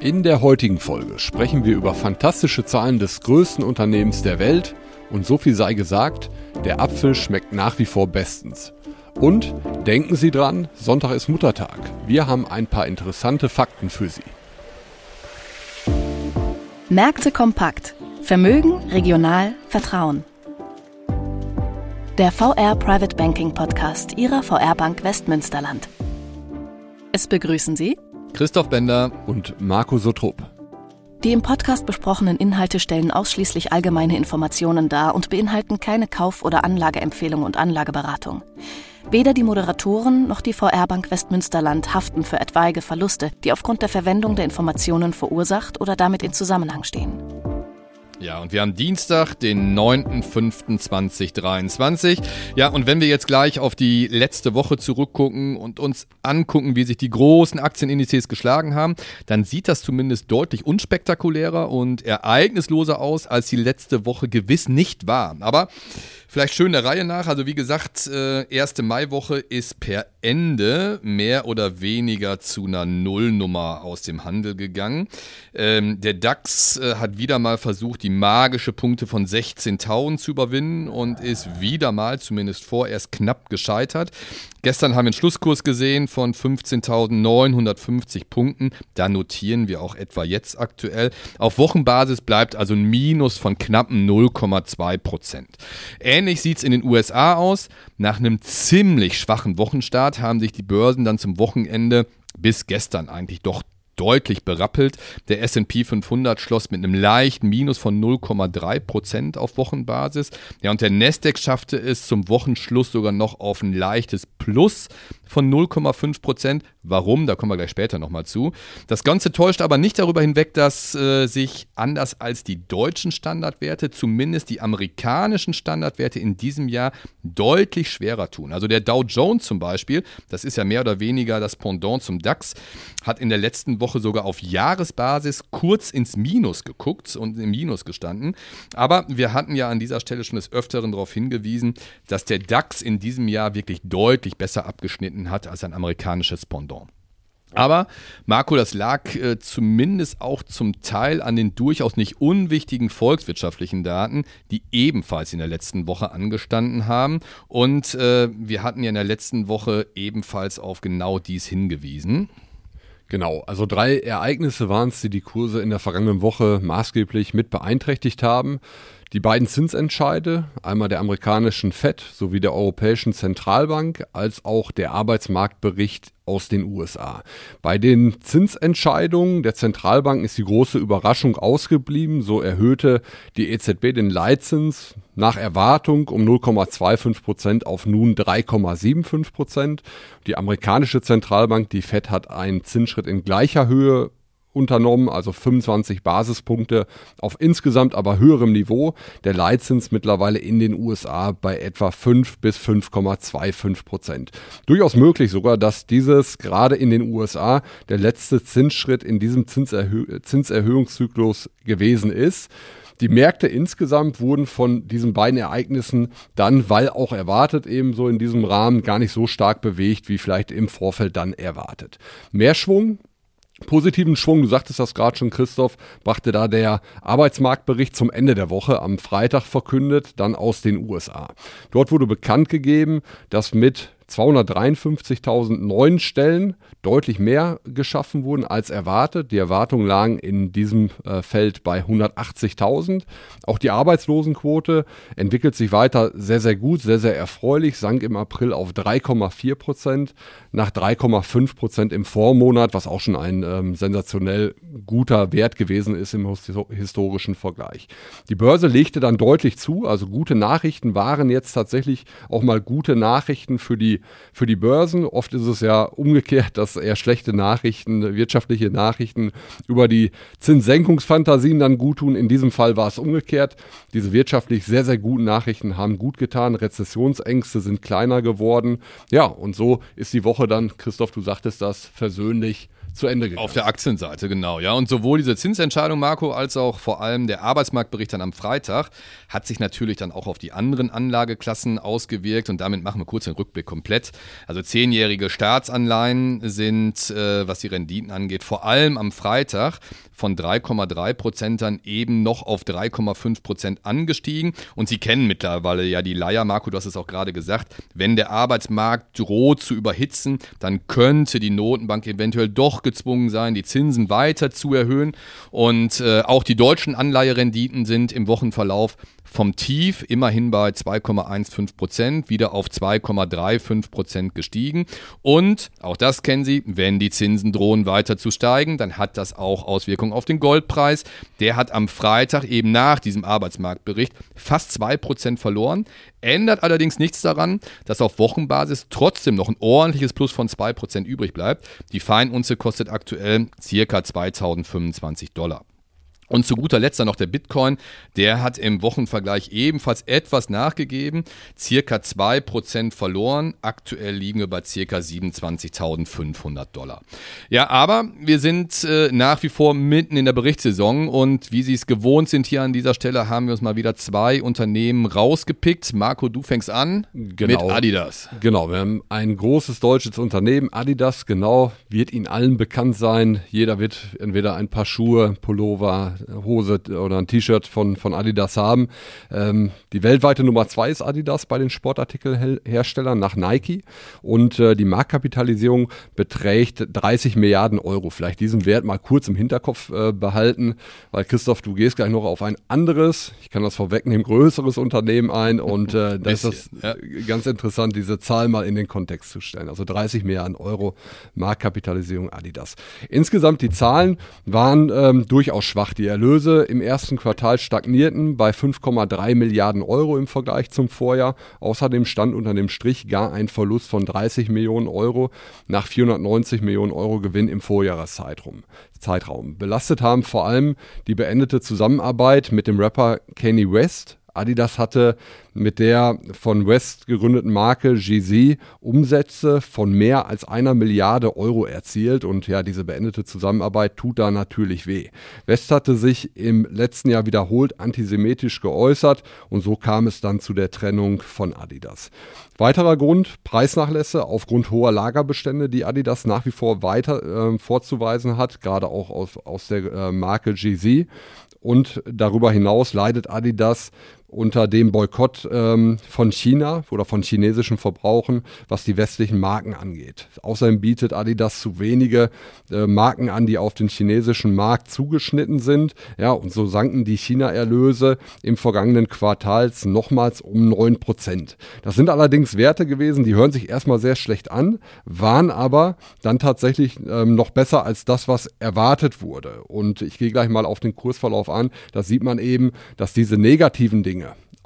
In der heutigen Folge sprechen wir über fantastische Zahlen des größten Unternehmens der Welt und so viel sei gesagt, der Apfel schmeckt nach wie vor bestens. Und denken Sie dran, Sonntag ist Muttertag. Wir haben ein paar interessante Fakten für Sie. Märkte kompakt. Vermögen, regional, Vertrauen. Der VR Private Banking Podcast Ihrer VR Bank Westmünsterland. Es begrüßen Sie Christoph Bender und Marco Sotrup. Die im Podcast besprochenen Inhalte stellen ausschließlich allgemeine Informationen dar und beinhalten keine Kauf- oder Anlageempfehlung und Anlageberatung. Weder die Moderatoren noch die VR Bank Westmünsterland haften für etwaige Verluste, die aufgrund der Verwendung der Informationen verursacht oder damit in Zusammenhang stehen. Ja, und wir haben Dienstag, den 9.05.2023. Ja, und wenn wir jetzt gleich auf die letzte Woche zurückgucken und uns angucken, wie sich die großen Aktienindizes geschlagen haben, dann sieht das zumindest deutlich unspektakulärer und ereignisloser aus, als die letzte Woche gewiss nicht war. Aber Vielleicht schön der Reihe nach. Also wie gesagt, äh, erste Maiwoche ist per Ende mehr oder weniger zu einer Nullnummer aus dem Handel gegangen. Ähm, der DAX äh, hat wieder mal versucht, die magische Punkte von 16.000 zu überwinden und ist wieder mal, zumindest vorerst, knapp gescheitert. Gestern haben wir einen Schlusskurs gesehen von 15.950 Punkten. Da notieren wir auch etwa jetzt aktuell. Auf Wochenbasis bleibt also ein Minus von knappen 0,2 Prozent. Ähnlich sieht es in den USA aus. Nach einem ziemlich schwachen Wochenstart haben sich die Börsen dann zum Wochenende bis gestern eigentlich doch deutlich berappelt. Der SP 500 schloss mit einem leichten Minus von 0,3% auf Wochenbasis. Ja, und der Nasdaq schaffte es zum Wochenschluss sogar noch auf ein leichtes Plus von 0,5 Prozent. Warum? Da kommen wir gleich später nochmal zu. Das Ganze täuscht aber nicht darüber hinweg, dass äh, sich anders als die deutschen Standardwerte, zumindest die amerikanischen Standardwerte in diesem Jahr deutlich schwerer tun. Also der Dow Jones zum Beispiel, das ist ja mehr oder weniger das Pendant zum DAX, hat in der letzten Woche sogar auf Jahresbasis kurz ins Minus geguckt und im Minus gestanden. Aber wir hatten ja an dieser Stelle schon des Öfteren darauf hingewiesen, dass der DAX in diesem Jahr wirklich deutlich besser abgeschnitten hat als ein amerikanisches Pendant. Aber Marco, das lag äh, zumindest auch zum Teil an den durchaus nicht unwichtigen volkswirtschaftlichen Daten, die ebenfalls in der letzten Woche angestanden haben. Und äh, wir hatten ja in der letzten Woche ebenfalls auf genau dies hingewiesen. Genau, also drei Ereignisse waren es, die die Kurse in der vergangenen Woche maßgeblich mit beeinträchtigt haben. Die beiden Zinsentscheide, einmal der amerikanischen Fed sowie der Europäischen Zentralbank, als auch der Arbeitsmarktbericht aus den USA. Bei den Zinsentscheidungen der Zentralbank ist die große Überraschung ausgeblieben. So erhöhte die EZB den Leitzins nach Erwartung um 0,25 Prozent auf nun 3,75 Prozent. Die amerikanische Zentralbank, die Fed, hat einen Zinsschritt in gleicher Höhe unternommen, also 25 Basispunkte auf insgesamt aber höherem Niveau. Der Leitzins mittlerweile in den USA bei etwa 5 bis 5,25 Prozent. Durchaus möglich sogar, dass dieses gerade in den USA der letzte Zinsschritt in diesem Zinserhö Zinserhöhungszyklus gewesen ist. Die Märkte insgesamt wurden von diesen beiden Ereignissen dann, weil auch erwartet, eben so in diesem Rahmen gar nicht so stark bewegt, wie vielleicht im Vorfeld dann erwartet. Mehr Schwung Positiven Schwung, du sagtest das gerade schon, Christoph, brachte da der Arbeitsmarktbericht zum Ende der Woche am Freitag verkündet, dann aus den USA. Dort wurde bekannt gegeben, dass mit 253.000 neuen Stellen deutlich mehr geschaffen wurden als erwartet. Die Erwartungen lagen in diesem äh, Feld bei 180.000. Auch die Arbeitslosenquote entwickelt sich weiter sehr, sehr gut, sehr, sehr erfreulich, sank im April auf 3,4 Prozent nach 3,5 Prozent im Vormonat, was auch schon ein ähm, sensationell guter Wert gewesen ist im historischen Vergleich. Die Börse legte dann deutlich zu, also gute Nachrichten waren jetzt tatsächlich auch mal gute Nachrichten für die für die Börsen. Oft ist es ja umgekehrt, dass eher schlechte Nachrichten, wirtschaftliche Nachrichten über die Zinssenkungsfantasien dann gut tun. In diesem Fall war es umgekehrt. Diese wirtschaftlich sehr, sehr guten Nachrichten haben gut getan. Rezessionsängste sind kleiner geworden. Ja, und so ist die Woche dann, Christoph, du sagtest das, versöhnlich zu Ende gegangen. Auf der Aktienseite, genau. Ja, und sowohl diese Zinsentscheidung, Marco, als auch vor allem der Arbeitsmarktbericht dann am Freitag hat sich natürlich dann auch auf die anderen Anlageklassen ausgewirkt. Und damit machen wir kurz den Rückblick komplett. Also zehnjährige Staatsanleihen sind, äh, was die Renditen angeht, vor allem am Freitag von 3,3 Prozent dann eben noch auf 3,5 Prozent angestiegen. Und Sie kennen mittlerweile ja die Leier, Marco, du hast es auch gerade gesagt. Wenn der Arbeitsmarkt droht zu überhitzen, dann könnte die Notenbank eventuell doch gezwungen sein, die Zinsen weiter zu erhöhen. Und äh, auch die deutschen Anleiherenditen sind im Wochenverlauf vom Tief immerhin bei 2,15 Prozent wieder auf 2,35 Prozent gestiegen. Und auch das kennen Sie, wenn die Zinsen drohen weiter zu steigen, dann hat das auch Auswirkungen auf den Goldpreis. Der hat am Freitag eben nach diesem Arbeitsmarktbericht fast 2 Prozent verloren. Ändert allerdings nichts daran, dass auf Wochenbasis trotzdem noch ein ordentliches Plus von 2 Prozent übrig bleibt. Die Feinunze kostet aktuell circa 2025 Dollar. Und zu guter Letzt dann noch der Bitcoin. Der hat im Wochenvergleich ebenfalls etwas nachgegeben, circa 2% verloren. Aktuell liegen wir bei circa 27.500 Dollar. Ja, aber wir sind äh, nach wie vor mitten in der Berichtssaison und wie Sie es gewohnt sind hier an dieser Stelle, haben wir uns mal wieder zwei Unternehmen rausgepickt. Marco, du fängst an genau. mit Adidas. Genau, wir haben ein großes deutsches Unternehmen, Adidas, genau, wird Ihnen allen bekannt sein. Jeder wird entweder ein paar Schuhe, Pullover, Hose oder ein T-Shirt von, von Adidas haben. Ähm, die weltweite Nummer zwei ist Adidas bei den Sportartikelherstellern nach Nike und äh, die Marktkapitalisierung beträgt 30 Milliarden Euro. Vielleicht diesen Wert mal kurz im Hinterkopf äh, behalten, weil Christoph, du gehst gleich noch auf ein anderes, ich kann das vorwegnehmen, größeres Unternehmen ein und äh, das ist ja. ganz interessant, diese Zahl mal in den Kontext zu stellen. Also 30 Milliarden Euro Marktkapitalisierung Adidas. Insgesamt die Zahlen waren ähm, durchaus schwach. Die Erlöse im ersten Quartal stagnierten bei 5,3 Milliarden Euro im Vergleich zum Vorjahr. Außerdem stand unter dem Strich gar ein Verlust von 30 Millionen Euro nach 490 Millionen Euro Gewinn im Vorjahreszeitraum. Zeitraum. Belastet haben vor allem die beendete Zusammenarbeit mit dem Rapper Kanye West. Adidas hatte mit der von West gegründeten Marke GZ Umsätze von mehr als einer Milliarde Euro erzielt und ja, diese beendete Zusammenarbeit tut da natürlich weh. West hatte sich im letzten Jahr wiederholt antisemitisch geäußert und so kam es dann zu der Trennung von Adidas. Weiterer Grund, Preisnachlässe aufgrund hoher Lagerbestände, die Adidas nach wie vor weiter äh, vorzuweisen hat, gerade auch aus, aus der äh, Marke GZ. Und darüber hinaus leidet Adidas unter dem Boykott ähm, von China oder von chinesischen Verbrauchen, was die westlichen Marken angeht. Außerdem bietet Adidas zu wenige äh, Marken an, die auf den chinesischen Markt zugeschnitten sind. Ja, und so sanken die China-Erlöse im vergangenen Quartals nochmals um 9 Prozent. Das sind allerdings Werte gewesen, die hören sich erstmal sehr schlecht an, waren aber dann tatsächlich ähm, noch besser als das, was erwartet wurde. Und ich gehe gleich mal auf den Kursverlauf an. Da sieht man eben, dass diese negativen Dinge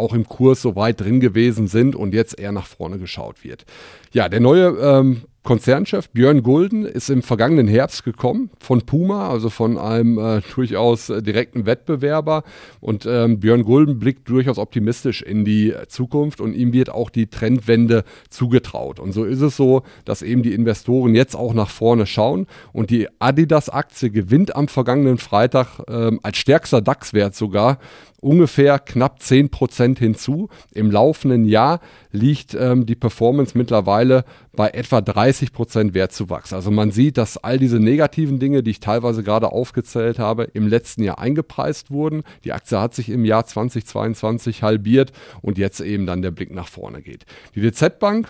auch im Kurs so weit drin gewesen sind und jetzt eher nach vorne geschaut wird. Ja, der neue ähm, Konzernchef Björn Gulden ist im vergangenen Herbst gekommen von Puma, also von einem äh, durchaus äh, direkten Wettbewerber. Und ähm, Björn Gulden blickt durchaus optimistisch in die Zukunft und ihm wird auch die Trendwende zugetraut. Und so ist es so, dass eben die Investoren jetzt auch nach vorne schauen und die Adidas-Aktie gewinnt am vergangenen Freitag ähm, als stärkster DAX-Wert sogar ungefähr knapp 10% hinzu. Im laufenden Jahr liegt ähm, die Performance mittlerweile bei etwa 30% Wertzuwachs. Also man sieht, dass all diese negativen Dinge, die ich teilweise gerade aufgezählt habe, im letzten Jahr eingepreist wurden. Die Aktie hat sich im Jahr 2022 halbiert und jetzt eben dann der Blick nach vorne geht. Die DZ Bank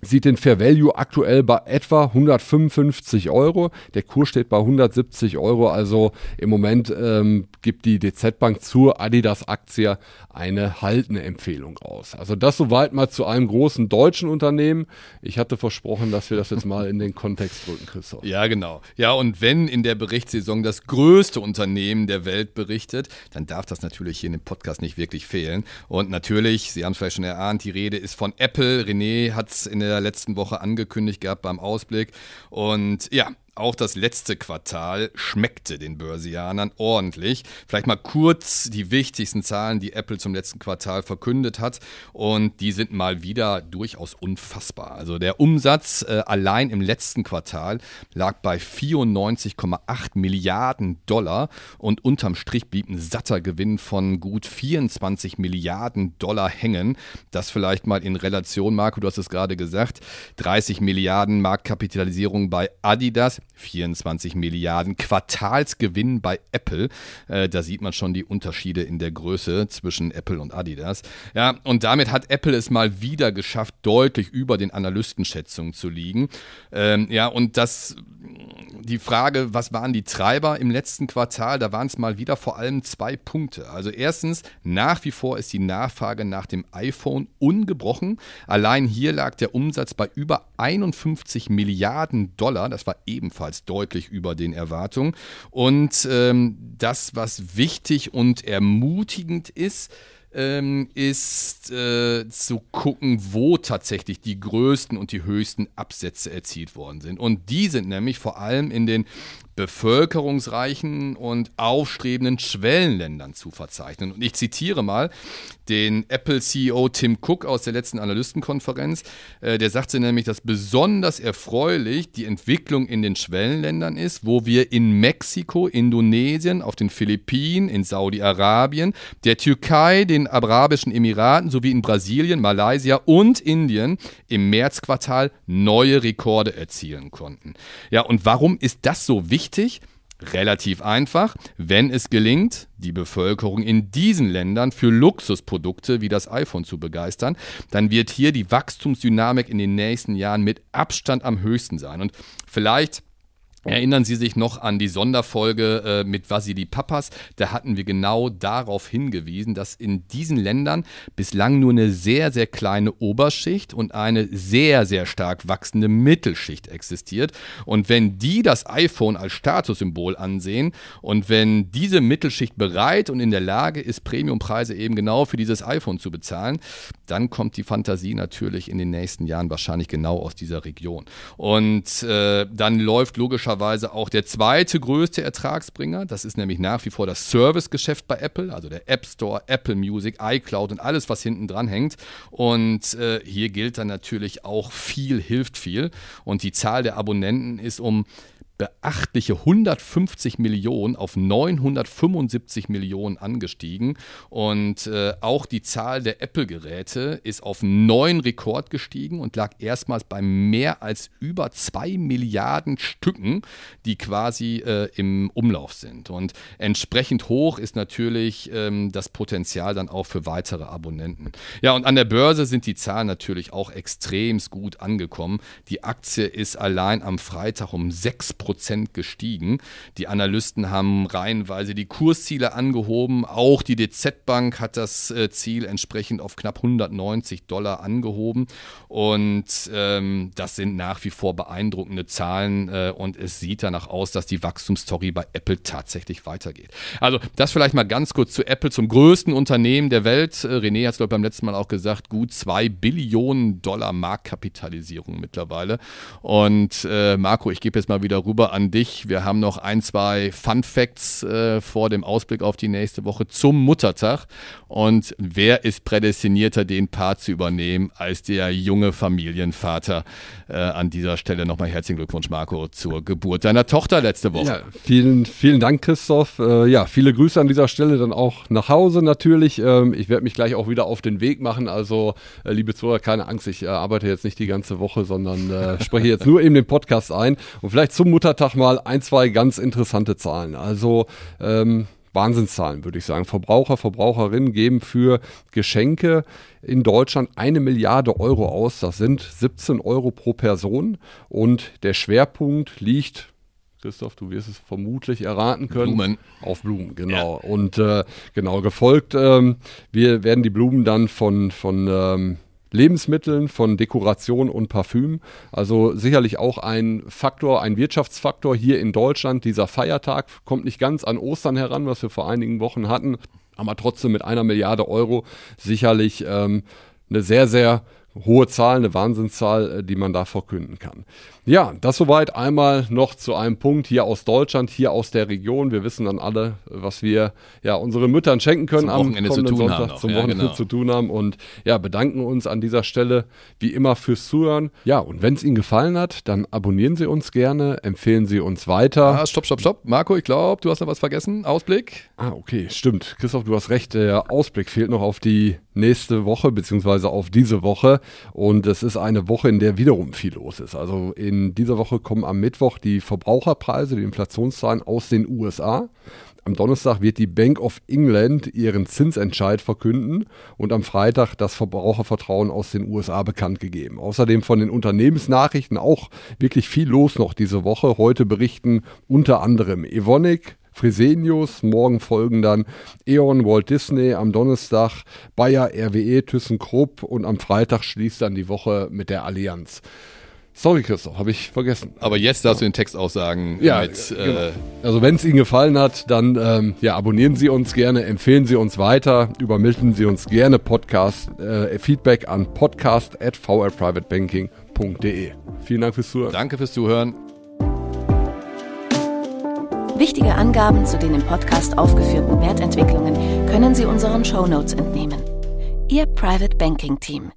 sieht den Fair Value aktuell bei etwa 155 Euro. Der Kurs steht bei 170 Euro. Also im Moment ähm, gibt die DZ Bank zur Adidas-Aktie eine haltende Empfehlung aus. Also das soweit mal zu einem großen deutschen Unternehmen. Ich hatte versprochen, dass wir das jetzt mal in den Kontext rücken, Christoph. Ja, genau. Ja, und wenn in der Berichtssaison das größte Unternehmen der Welt berichtet, dann darf das natürlich hier in dem Podcast nicht wirklich fehlen. Und natürlich, Sie haben es vielleicht schon erahnt, die Rede ist von Apple. René hat es in der letzten Woche angekündigt gehabt beim Ausblick. Und ja, auch das letzte Quartal schmeckte den Börsianern ordentlich. Vielleicht mal kurz die wichtigsten Zahlen, die Apple zum letzten Quartal verkündet hat. Und die sind mal wieder durchaus unfassbar. Also der Umsatz äh, allein im letzten Quartal lag bei 94,8 Milliarden Dollar und unterm Strich blieb ein satter Gewinn von gut 24 Milliarden Dollar hängen. Das vielleicht mal in Relation, Marco, du hast es gerade gesagt. 30 Milliarden Marktkapitalisierung bei Adidas, 24 Milliarden Quartalsgewinn bei Apple. Äh, da sieht man schon die Unterschiede in der Größe zwischen Apple und Adidas. Ja, und damit hat Apple es mal wieder geschafft, deutlich über den Analystenschätzungen zu liegen. Ähm, ja, und das, die Frage, was waren die Treiber im letzten Quartal? Da waren es mal wieder vor allem zwei Punkte. Also erstens, nach wie vor ist die Nachfrage nach dem iPhone ungebrochen. Allein hier lag der Umsatz bei über 51 Milliarden Dollar. Das war ebenfalls deutlich über den Erwartungen. Und ähm, das, was wichtig und ermutigend ist, ähm, ist äh, zu gucken, wo tatsächlich die größten und die höchsten Absätze erzielt worden sind. Und die sind nämlich vor allem in den bevölkerungsreichen und aufstrebenden Schwellenländern zu verzeichnen. Und ich zitiere mal den Apple-CEO Tim Cook aus der letzten Analystenkonferenz. Äh, der sagte nämlich, dass besonders erfreulich die Entwicklung in den Schwellenländern ist, wo wir in Mexiko, Indonesien, auf den Philippinen, in Saudi-Arabien, der Türkei, den Arabischen Emiraten sowie in Brasilien, Malaysia und Indien im Märzquartal neue Rekorde erzielen konnten. Ja, und warum ist das so wichtig? Wichtig? Relativ einfach, wenn es gelingt, die Bevölkerung in diesen Ländern für Luxusprodukte wie das iPhone zu begeistern, dann wird hier die Wachstumsdynamik in den nächsten Jahren mit Abstand am höchsten sein. Und vielleicht Erinnern Sie sich noch an die Sonderfolge äh, mit Vasili Papas? Da hatten wir genau darauf hingewiesen, dass in diesen Ländern bislang nur eine sehr, sehr kleine Oberschicht und eine sehr, sehr stark wachsende Mittelschicht existiert. Und wenn die das iPhone als Statussymbol ansehen und wenn diese Mittelschicht bereit und in der Lage ist, Premiumpreise eben genau für dieses iPhone zu bezahlen, dann kommt die Fantasie natürlich in den nächsten Jahren wahrscheinlich genau aus dieser Region. Und äh, dann läuft logischerweise logischerweise auch der zweite größte Ertragsbringer. Das ist nämlich nach wie vor das Servicegeschäft bei Apple, also der App Store, Apple Music, iCloud und alles, was hinten dran hängt. Und äh, hier gilt dann natürlich auch viel hilft viel. Und die Zahl der Abonnenten ist um beachtliche 150 Millionen auf 975 Millionen angestiegen. Und äh, auch die Zahl der Apple-Geräte ist auf einen neuen Rekord gestiegen und lag erstmals bei mehr als über zwei Milliarden Stücken, die quasi äh, im Umlauf sind. Und entsprechend hoch ist natürlich ähm, das Potenzial dann auch für weitere Abonnenten. Ja, und an der Börse sind die Zahlen natürlich auch extrem gut angekommen. Die Aktie ist allein am Freitag um 6 Prozent gestiegen. Die Analysten haben reihenweise die Kursziele angehoben. Auch die DZ Bank hat das äh, Ziel entsprechend auf knapp 190 Dollar angehoben. Und ähm, das sind nach wie vor beeindruckende Zahlen. Äh, und es sieht danach aus, dass die Wachstumsstory bei Apple tatsächlich weitergeht. Also das vielleicht mal ganz kurz zu Apple, zum größten Unternehmen der Welt. Äh, René hat es, glaube ich, beim letzten Mal auch gesagt, gut 2 Billionen Dollar Marktkapitalisierung mittlerweile. Und äh, Marco, ich gebe jetzt mal wieder rüber rüber an dich. Wir haben noch ein, zwei Fun Facts äh, vor dem Ausblick auf die nächste Woche zum Muttertag. Und wer ist prädestinierter, den Part zu übernehmen, als der junge Familienvater? Äh, an dieser Stelle nochmal herzlichen Glückwunsch, Marco, zur Geburt deiner Tochter letzte Woche. Ja, vielen, vielen Dank, Christoph. Äh, ja, viele Grüße an dieser Stelle dann auch nach Hause natürlich. Ähm, ich werde mich gleich auch wieder auf den Weg machen. Also, äh, liebe Zuhörer, keine Angst, ich äh, arbeite jetzt nicht die ganze Woche, sondern äh, spreche jetzt nur eben den Podcast ein. Und vielleicht zum Muttertag Muttertag mal ein, zwei ganz interessante Zahlen. Also ähm, Wahnsinnszahlen, würde ich sagen. Verbraucher, Verbraucherinnen geben für Geschenke in Deutschland eine Milliarde Euro aus. Das sind 17 Euro pro Person. Und der Schwerpunkt liegt Christoph, du wirst es vermutlich erraten können. Blumen. Auf Blumen, genau. Ja. Und äh, genau, gefolgt, ähm, wir werden die Blumen dann von, von ähm, Lebensmitteln, von Dekoration und Parfüm. Also sicherlich auch ein Faktor, ein Wirtschaftsfaktor hier in Deutschland. Dieser Feiertag kommt nicht ganz an Ostern heran, was wir vor einigen Wochen hatten, aber trotzdem mit einer Milliarde Euro sicherlich ähm, eine sehr, sehr hohe Zahl, eine Wahnsinnszahl, äh, die man da verkünden kann. Ja, das soweit einmal noch zu einem Punkt hier aus Deutschland, hier aus der Region. Wir wissen dann alle, was wir ja unseren Müttern schenken können am kommenden Sonntag zum ja, Wochenende genau. zu tun haben und ja, bedanken uns an dieser Stelle wie immer fürs Zuhören. Ja, und wenn es Ihnen gefallen hat, dann abonnieren Sie uns gerne, empfehlen Sie uns weiter. Ah, stopp, stopp, stopp. Marco, ich glaube, du hast noch was vergessen. Ausblick. Ah, okay, stimmt. Christoph, du hast recht. Der Ausblick fehlt noch auf die nächste Woche, beziehungsweise auf diese Woche. Und es ist eine Woche, in der wiederum viel los ist. Also in dieser Woche kommen am Mittwoch die Verbraucherpreise, die Inflationszahlen aus den USA. Am Donnerstag wird die Bank of England ihren Zinsentscheid verkünden und am Freitag das Verbrauchervertrauen aus den USA bekannt gegeben. Außerdem von den Unternehmensnachrichten auch wirklich viel los noch diese Woche. Heute berichten unter anderem Evonik, Fresenius, morgen folgen dann E.ON, Walt Disney, am Donnerstag Bayer, RWE, ThyssenKrupp und am Freitag schließt dann die Woche mit der Allianz. Sorry, Christoph, habe ich vergessen. Aber jetzt darfst du den Text auch sagen. Ja, mit, genau. äh, also wenn es Ihnen gefallen hat, dann ähm, ja, abonnieren Sie uns gerne, empfehlen Sie uns weiter, übermitteln Sie uns gerne Podcast, äh, Feedback an podcast at vrprivatebanking.de. Vielen Dank fürs Zuhören. Danke fürs Zuhören. Wichtige Angaben zu den im Podcast aufgeführten Wertentwicklungen können Sie unseren Show Notes entnehmen. Ihr Private Banking Team